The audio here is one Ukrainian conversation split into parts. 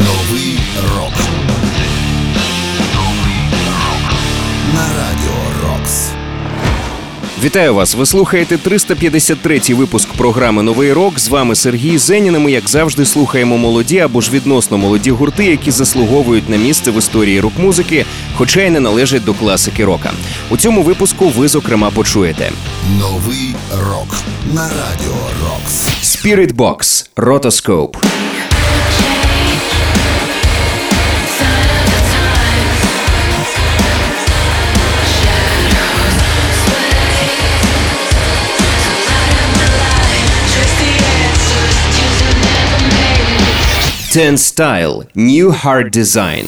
Новий рок. На радіо Рокс. Вітаю вас. Ви слухаєте 353-й випуск програми Новий рок. З вами Сергій Зеніна. Ми, як завжди, слухаємо молоді або ж відносно молоді гурти, які заслуговують на місце в історії рок-музики, хоча й не належать до класики рока. У цьому випуску ви зокрема почуєте Новий рок на радіо Рокс. Spirit Box. ротоскоп. 10 Style New Hard Design.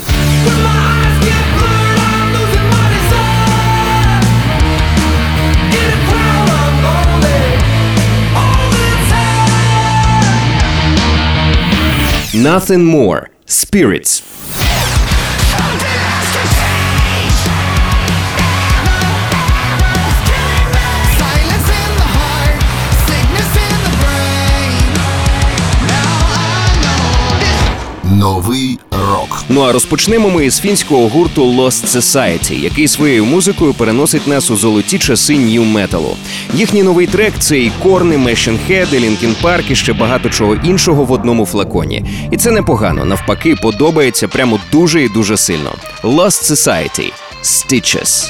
Nothing More Spirits. Новий рок. Ну а розпочнемо ми із фінського гурту Lost Society, який своєю музикою переносить нас у золоті часи нью-металу. Їхній новий трек це і корни, мешінхеди, Лінкін Парк і ще багато чого іншого в одному флаконі. І це непогано. Навпаки, подобається прямо дуже і дуже сильно. Lost Society – Stitches.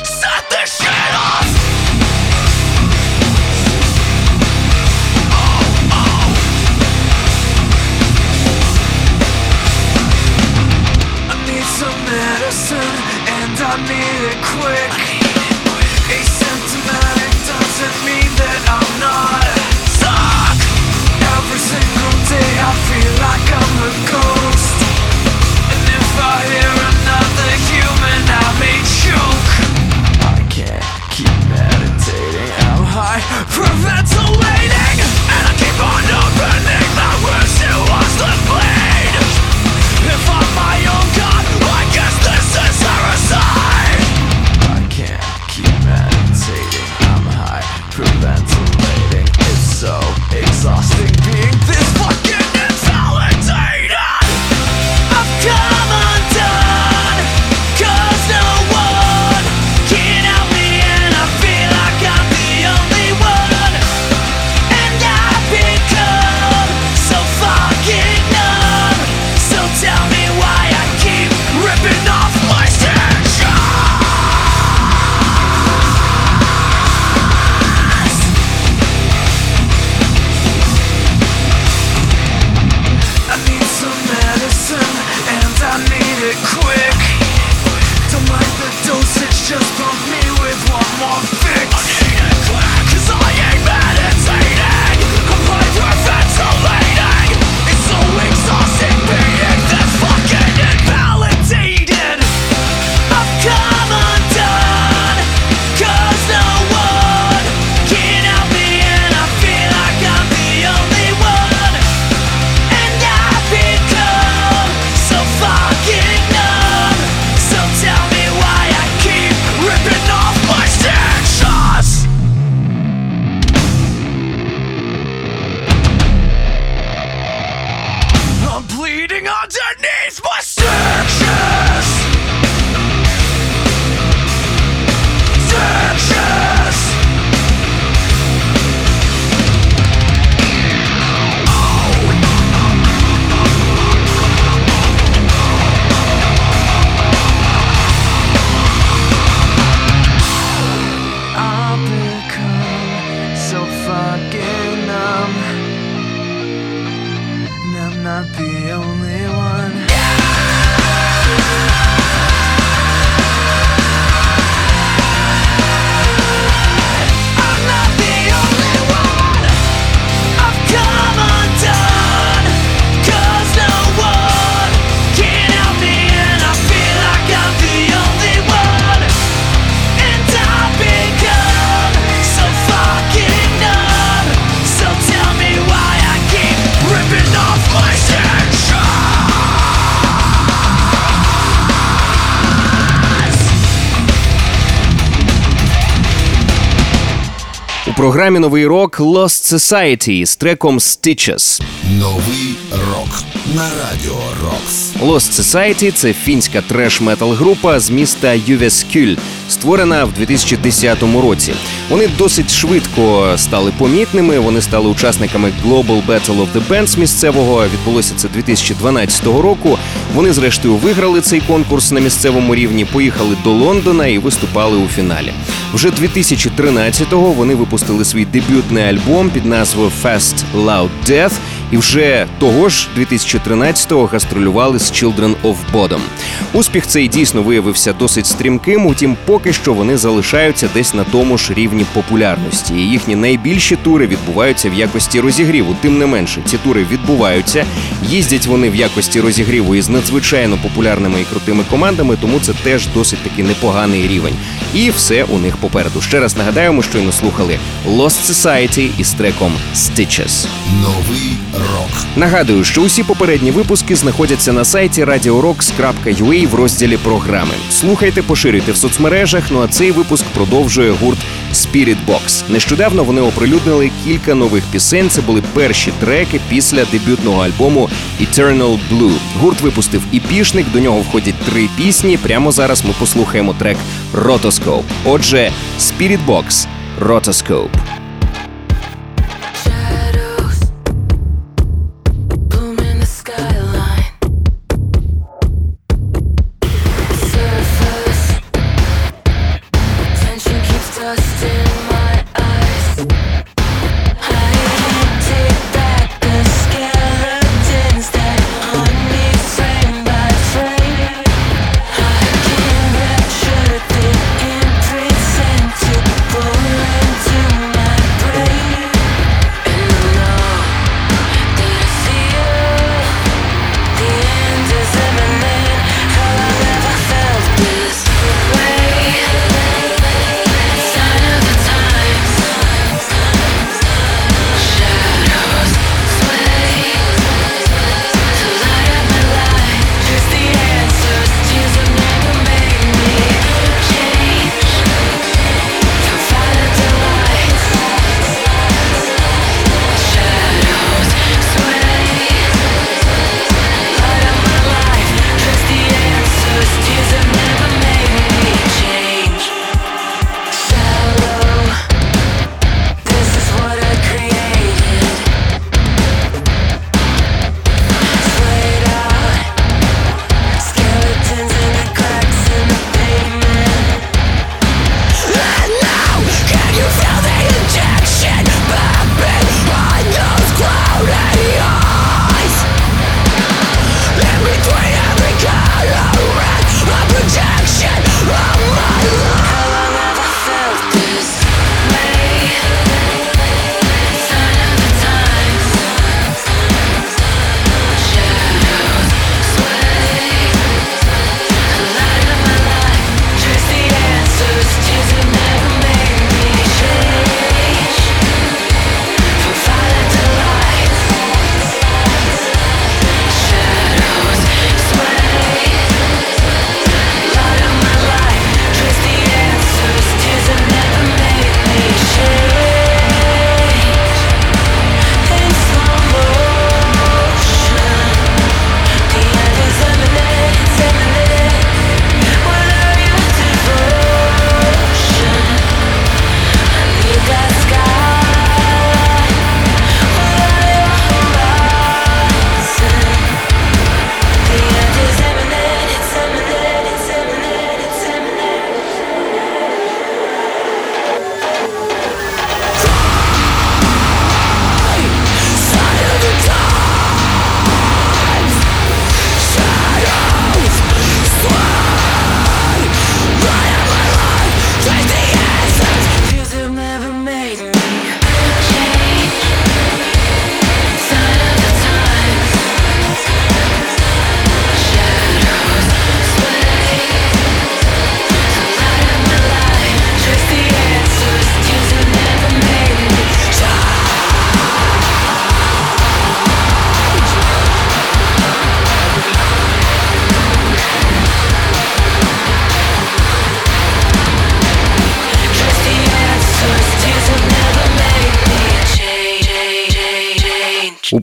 Програмі новий рок Lost Society з треком Stitches. Новий рок на радіо Рокс. Lost Society – це фінська треш-метал група з міста Ювескюль, створена в 2010 році. Вони досить швидко стали помітними. Вони стали учасниками Global Battle of the Bands місцевого. Відбулося це 2012 року. Вони, зрештою, виграли цей конкурс на місцевому рівні, поїхали до Лондона і виступали у фіналі. Вже 2013-го вони випустили свій дебютний альбом під назвою Fast Loud Death, і вже того ж 2013-го гастролювали з Children of Bodom. Успіх цей дійсно виявився досить стрімким, утім, поки що вони залишаються десь на тому ж рівні популярності. І їхні найбільші тури відбуваються в якості розігріву. Тим не менше, ці тури відбуваються. Їздять вони в якості розігріву із надзвичайно популярними і крутими командами, тому це теж досить таки непоганий рівень. І все у них попереду. Ще раз нагадаю, ми щойно слухали Lost Society із треком Stitches. Новий рок. Нагадую, що усі попередні випуски знаходяться на сайті radiorocks.ua в розділі програми. Слухайте, поширюйте в соцмережах. Ну а цей випуск продовжує гурт Spirit Box. Нещодавно вони оприлюднили кілька нових пісень. Це були перші треки після дебютного альбому Eternal Blue. Гурт випустив іпішник. До нього входять три пісні. Прямо зараз ми послухаємо трек Rotoscope. Отже, Spirit Box Rotoscope.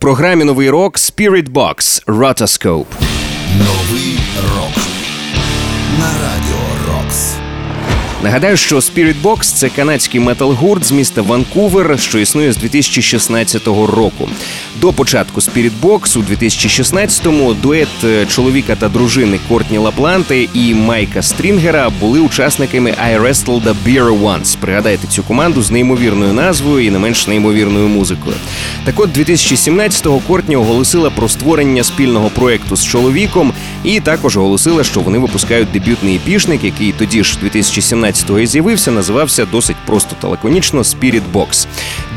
Програмі новий рок Spirit Box Rotoscope. Новий рок на радіо Рокс. Нагадаю, що Spirit Box – це канадський метал-гурт з міста Ванкувер, що існує з 2016 року. До початку Spirit Box у 2016-му дует е, чоловіка та дружини Кортні Лапланти і Майка Стрінгера були учасниками I Wrestled the Beer Once. Пригадайте цю команду з неймовірною назвою і не менш неймовірною музикою. Так от 2017-го Кортні оголосила про створення спільного проекту з чоловіком, і також оголосила, що вони випускають дебютний епішник, який тоді ж 2017-го і з'явився, називався досить просто та лаконічно Spirit Box.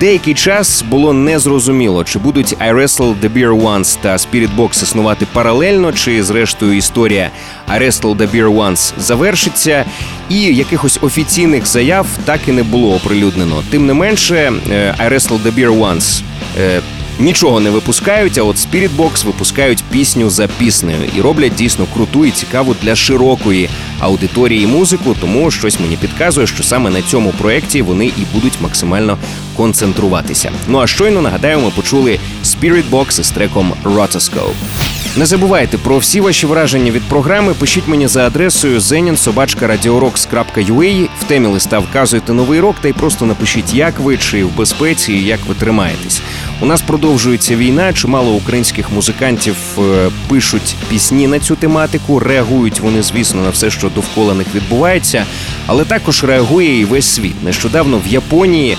Деякий час було незрозуміло, чи будуть I Wrestle the Beer Once та Spirit Box існувати паралельно, чи зрештою історія I Wrestle the Beer Once завершиться, і якихось офіційних заяв так і не було оприлюднено. Тим не менше, е, I Wrestle the Beer Once е, Нічого не випускають, а от Spiritbox випускають пісню за піснею і роблять дійсно круту і цікаву для широкої аудиторії музику. Тому щось мені підказує, що саме на цьому проєкті вони і будуть максимально концентруватися. Ну а щойно нагадаю, ми почули Spiritbox із треком Rotoscope. Не забувайте про всі ваші враження від програми. Пишіть мені за адресою zeninsobachka.radiorocks.ua. В темі листа вказуйте новий рок та й просто напишіть, як ви чи в безпеці, і як ви тримаєтесь. У нас продовжується війна. Чимало українських музикантів е, пишуть пісні на цю тематику. Реагують вони, звісно, на все, що довкола них відбувається, але також реагує і весь світ. Нещодавно в Японії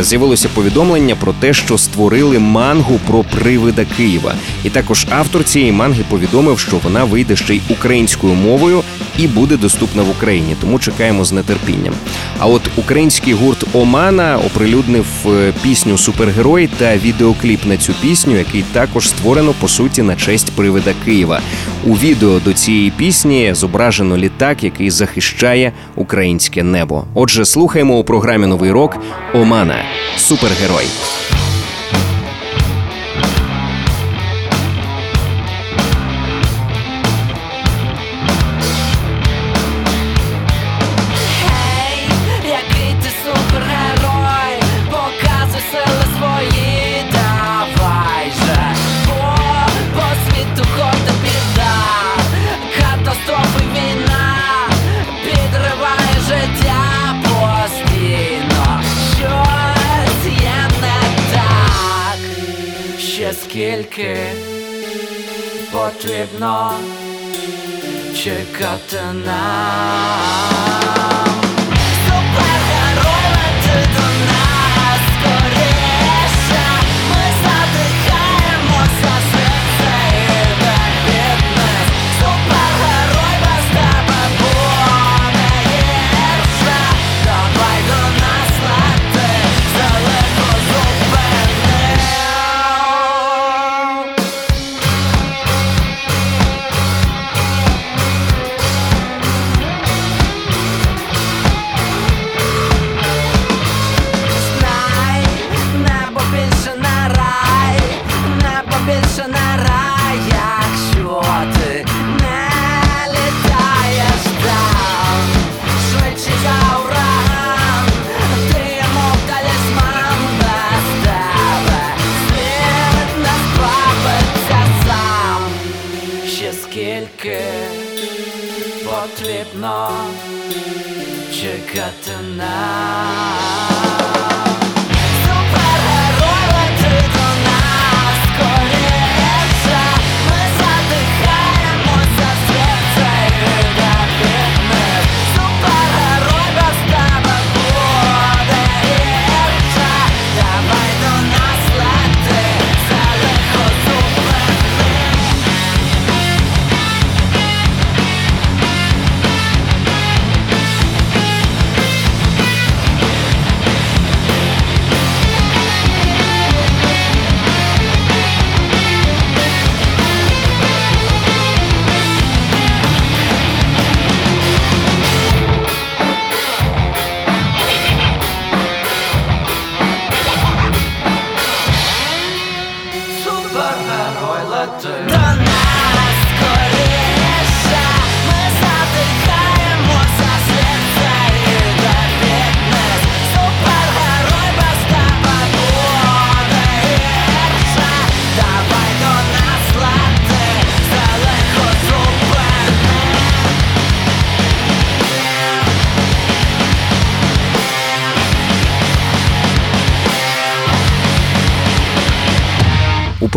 з'явилося повідомлення про те, що створили мангу про привида Києва. І також автор цієї манги повідомив, що вона вийде ще й українською мовою і буде доступна в Україні. Тому чекаємо з нетерпінням. А от український гурт Омана оприлюднив е, пісню Супергерой та відеокліп на цю пісню, який також створено по суті на честь привида Києва. У відео до цієї пісні зображено літак, який захищає українське небо. Отже, слухаємо у програмі Новий рок Омана Супергерой. Потрібно чекати нам.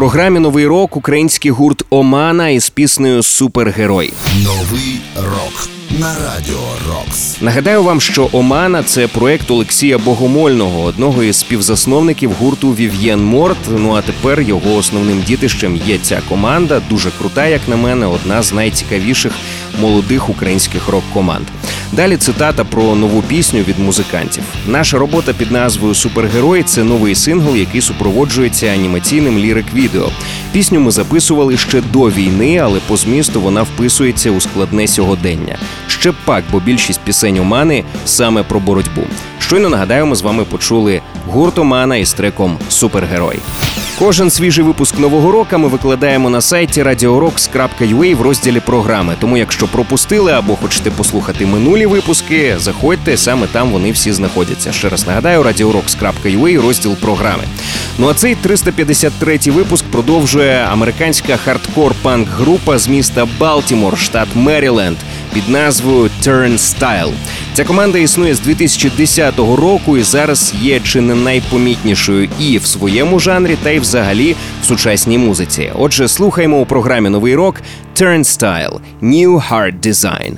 Програмі новий рок український гурт Омана із піснею Супергерой. Новий рок на радіо Рокс. Нагадаю вам, що Омана це проект Олексія Богомольного, одного із співзасновників гурту Vivienne Mort. Ну а тепер його основним дітищем є ця команда. Дуже крута, як на мене, одна з найцікавіших молодих українських рок-команд. Далі цитата про нову пісню від музикантів. Наша робота під назвою Супергерой це новий сингл, який супроводжується анімаційним lyric-відео. Пісню ми записували ще до війни, але по змісту вона вписується у складне сьогодення. Ще пак, бо більшість пісень Омани саме про боротьбу. Щойно нагадаю, ми з вами почули гурт Омана із треком Супергерой. Кожен свіжий випуск нового року ми викладаємо на сайті radiorocks.ua в розділі програми. Тому, якщо пропустили або хочете послухати минулі випуски, заходьте саме там вони всі знаходяться. Ще раз нагадаю, radiorocks.ua, розділ програми. Ну а цей 353-й випуск продовжує американська хардкор-панк група з міста Балтімор, штат Меріленд під назвою Turnstile. Ця команда існує з 2010 року і зараз є чи не найпомітнішою і в своєму жанрі, та й взагалі в сучасній музиці. Отже, слухаємо у програмі Новий рок Turnstile – New Hard Design.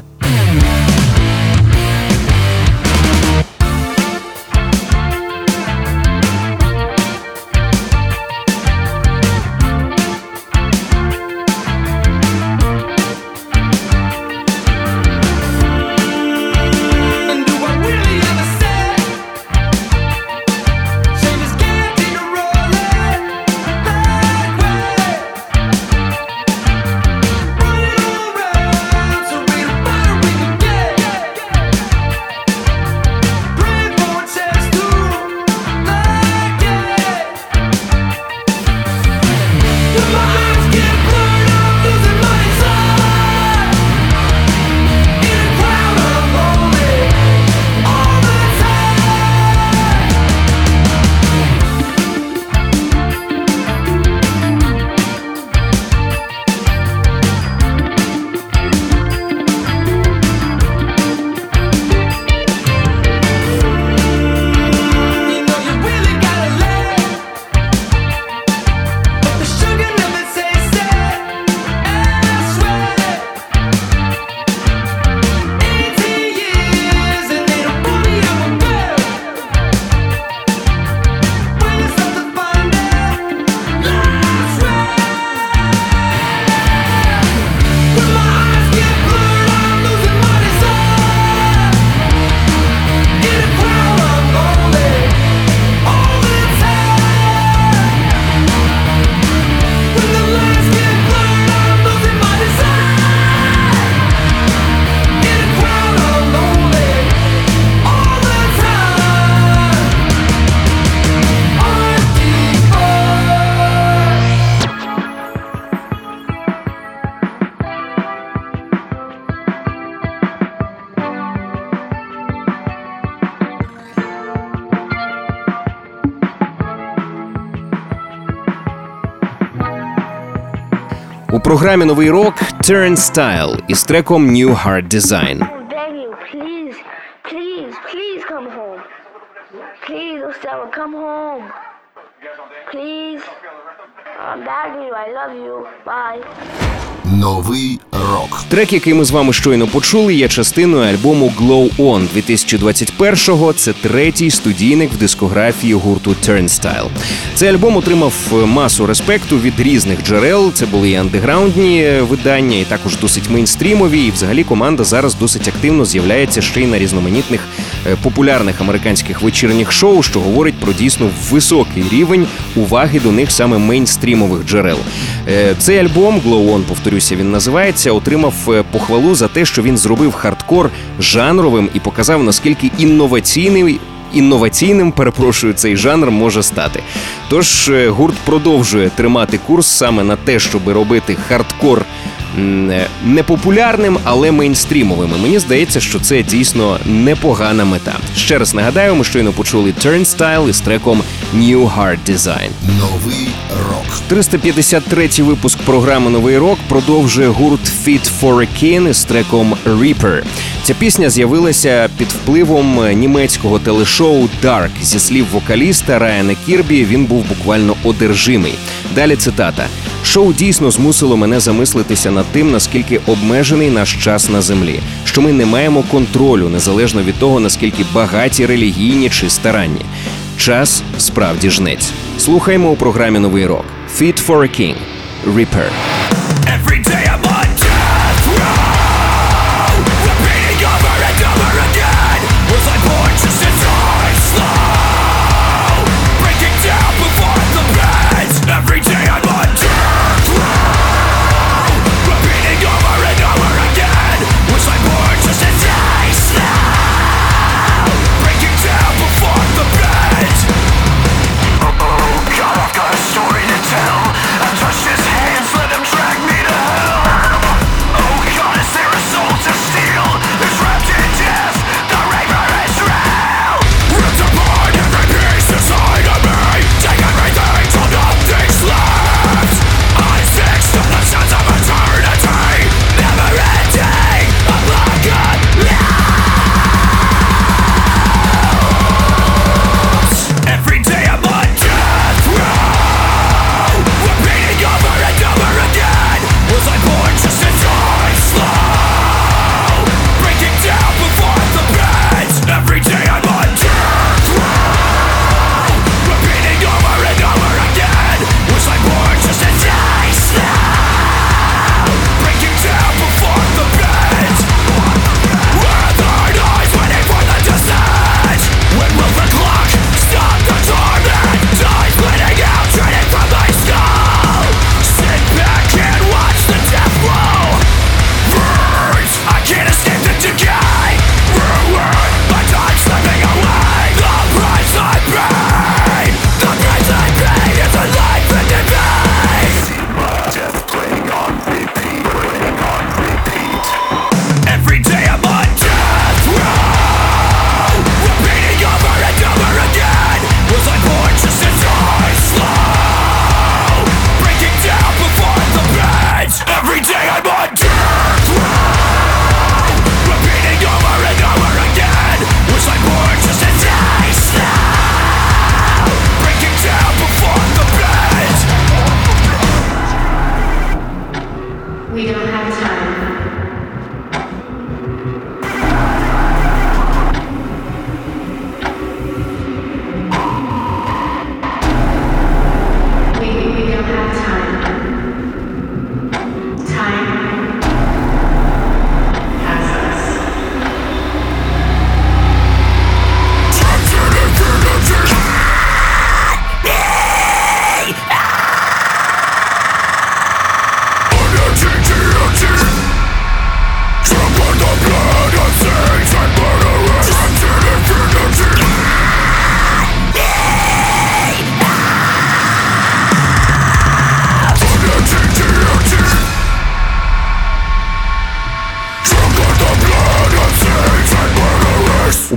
Програмі Новий рок Turnstyle із треком New Hard Design. Новий рок Трек, який ми з вами щойно почули, є частиною альбому Glow On 2021-го. Це третій студійник в дискографії гурту Turnstile. Цей альбом отримав е, масу респекту від різних джерел. Це були і андеграундні е, видання, і також досить мейнстрімові. І взагалі команда зараз досить активно з'являється ще й на різноманітних е, популярних американських вечірніх шоу, що говорить про дійсно високий рівень уваги до них саме мейнстрімових джерел. Цей альбом Glow On, повторюся, він називається, отримав е, похвалу за те, що він зробив хардкор жанровим і показав наскільки інноваційний. Інноваційним, перепрошую, цей жанр може стати. Тож е, гурт продовжує тримати курс саме на те, щоб робити хардкор непопулярним, але мейнстрімовим. І Мені здається, що це дійсно непогана мета. Ще раз нагадаю, ми щойно почули Turnstile із треком New Hard Design. новий рок 353-й випуск програми Новий рок продовжує гурт Fit for a King з треком Reaper. Ця пісня з'явилася під впливом німецького телешоу Dark. Зі слів вокаліста Райана Кірбі, він був буквально одержимий. Далі цитата: шоу дійсно змусило мене замислитися над тим, наскільки обмежений наш час на землі, що ми не маємо контролю незалежно від того, наскільки багаті релігійні чи старанні. Час справді жнець. Слухаємо у програмі Новий рок Fit for a King Reaper.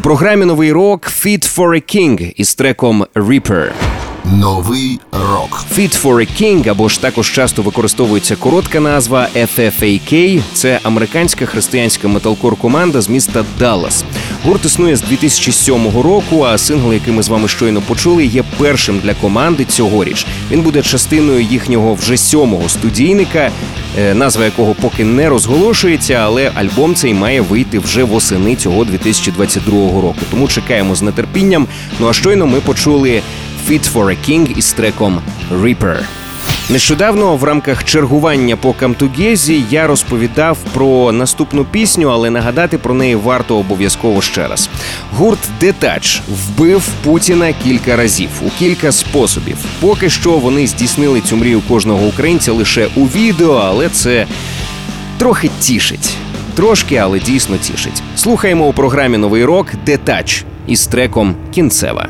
Програмі Новий рок Fit for a King із треком Reaper. Новий рок. Fit for a King, або ж також часто використовується коротка назва FFAK. Це американська християнська металкор команда з міста Даллас. Гурт існує з 2007 року. А сингл, який ми з вами щойно почули, є першим для команди цьогоріч. Він буде частиною їхнього вже сьомого студійника, е, назва якого поки не розголошується, але альбом цей має вийти вже восени цього 2022 року. Тому чекаємо з нетерпінням. Ну а щойно ми почули Fit for a King із треком Reaper. Нещодавно в рамках чергування по Камтугезі я розповідав про наступну пісню, але нагадати про неї варто обов'язково ще раз. Гурт Detach вбив Путіна кілька разів у кілька способів. Поки що вони здійснили цю мрію кожного українця лише у відео, але це трохи тішить. Трошки, але дійсно тішить. Слухаємо у програмі Новий рок Detach із треком Кінцева.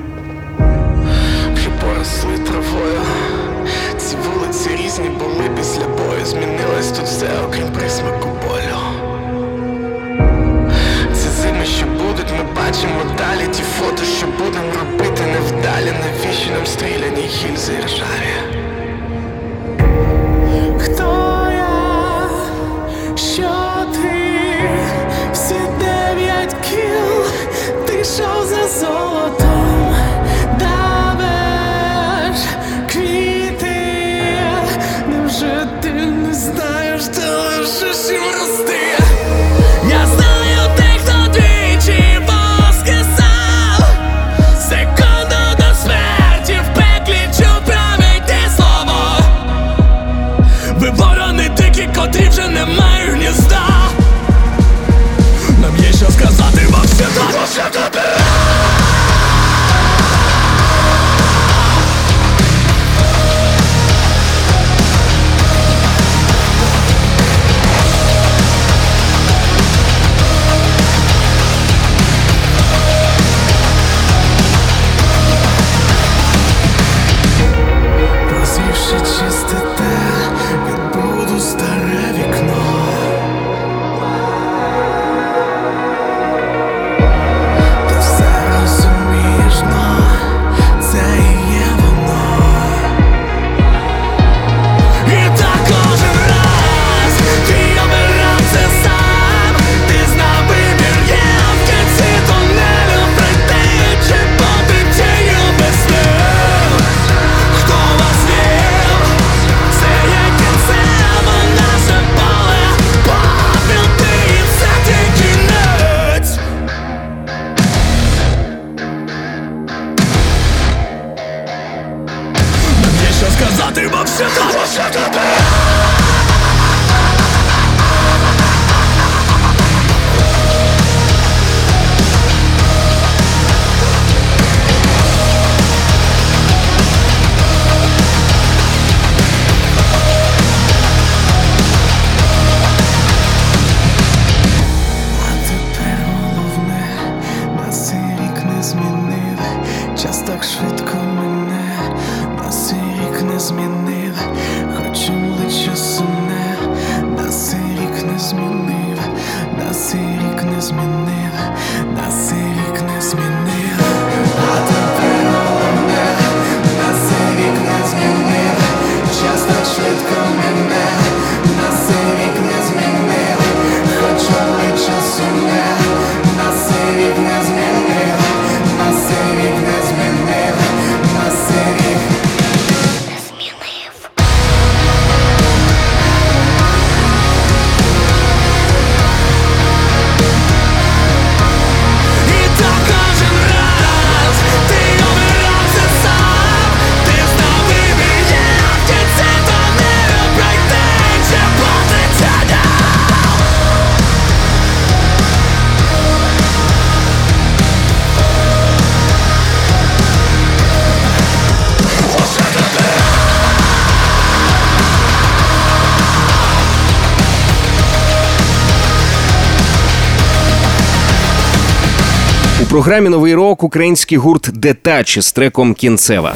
Програмі Новий рок український гурт Детачі з треком Кінцева.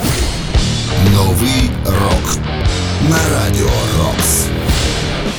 Новий рок на радіо.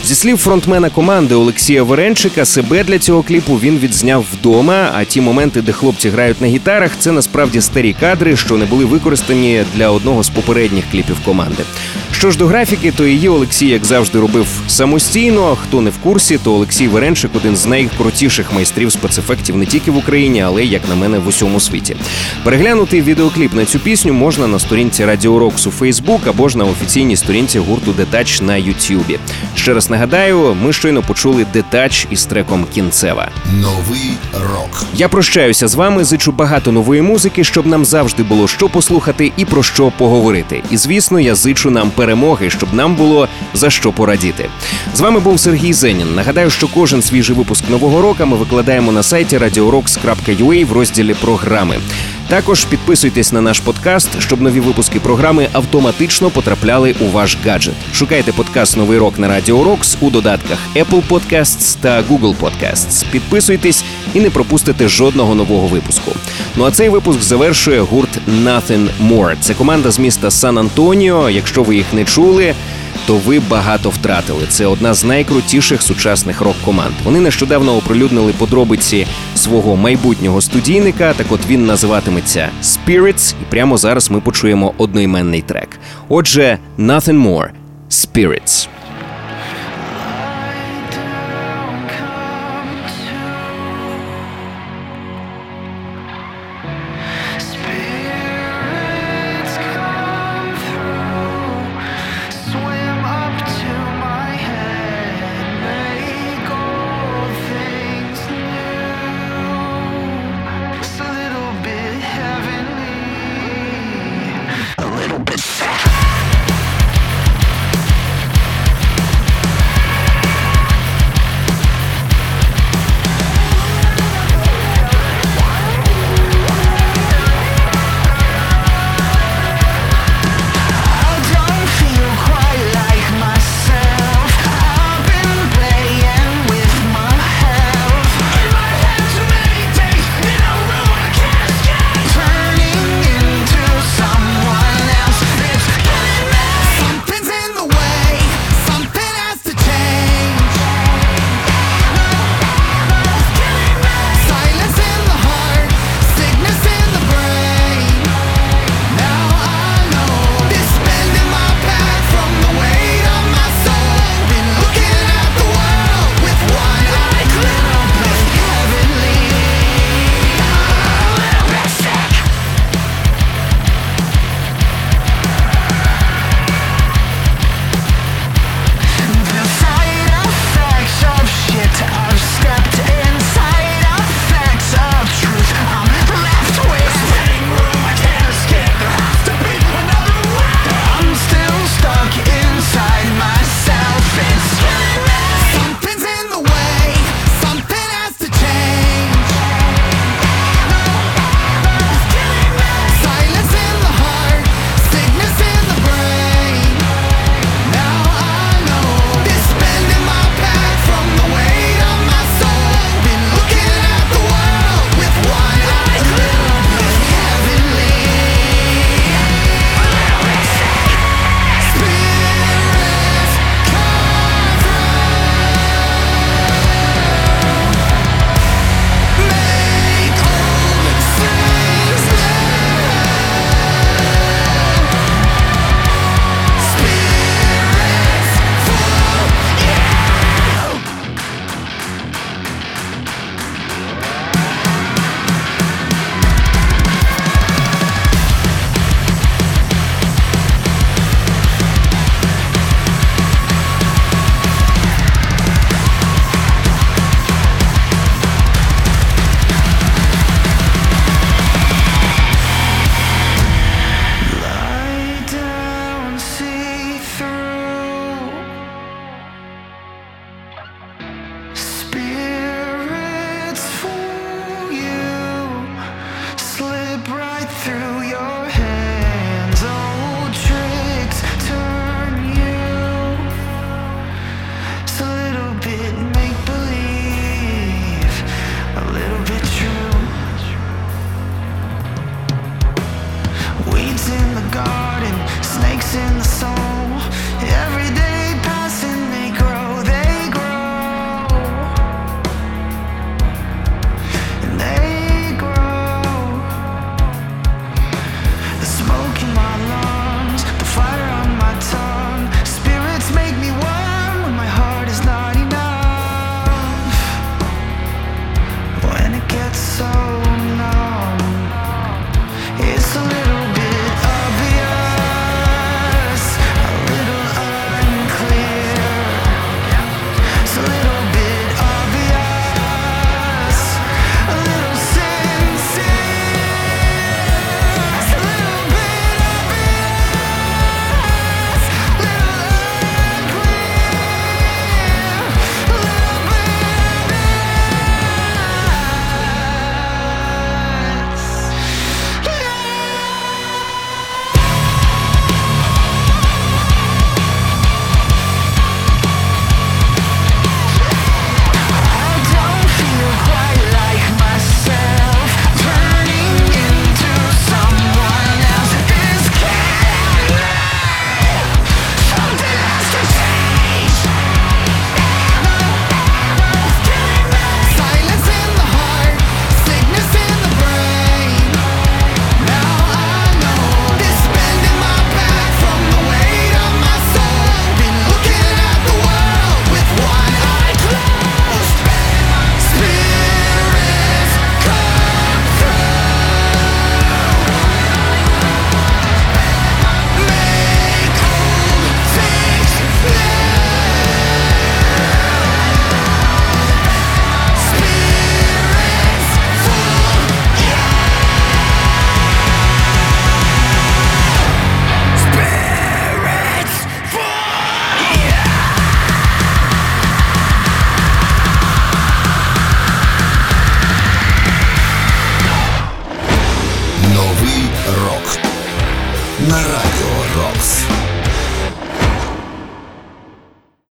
Зі слів фронтмена команди Олексія Веренчика, себе для цього кліпу він відзняв вдома. А ті моменти, де хлопці грають на гітарах, це насправді старі кадри, що не були використані для одного з попередніх кліпів команди. Що ж до графіки, то її Олексій, як завжди, робив самостійно. Хто не в курсі, то Олексій Веренчик один з найкрутіших майстрів спецефектів не тільки в Україні, але як на мене, в усьому світі. Переглянути відеокліп на цю пісню можна на сторінці Радіо Рокс у Фейсбук або ж на офіційній сторінці гурту Detach на Ютюбі. Ще раз нагадаю, ми щойно почули Detach із треком Кінцева. Новий рок. Я прощаюся з вами. Зичу багато нової музики, щоб нам завжди було що послухати і про що поговорити. І звісно, я зичу нам перемоги, щоб нам було за що порадіти. З вами був Сергій Зенін. Нагадаю, що кожен свіжий випуск нового року ми викладаємо на сайті radiorocks.ua в розділі програми. Також підписуйтесь на наш подкаст, щоб нові випуски програми автоматично потрапляли у ваш гаджет. Шукайте подкаст Новий рок на Радіо Рокс у додатках Apple Podcasts та Google Podcasts. Підписуйтесь і не пропустите жодного нового випуску. Ну а цей випуск завершує гурт Nothing More. Це команда з міста Сан Антоніо. Якщо ви їх не чули. То ви багато втратили. Це одна з найкрутіших сучасних рок-команд. Вони нещодавно оприлюднили подробиці свого майбутнього студійника. Так от він називатиметься Spirits, і прямо зараз ми почуємо одноіменний трек. Отже, Nothing More – Spirits.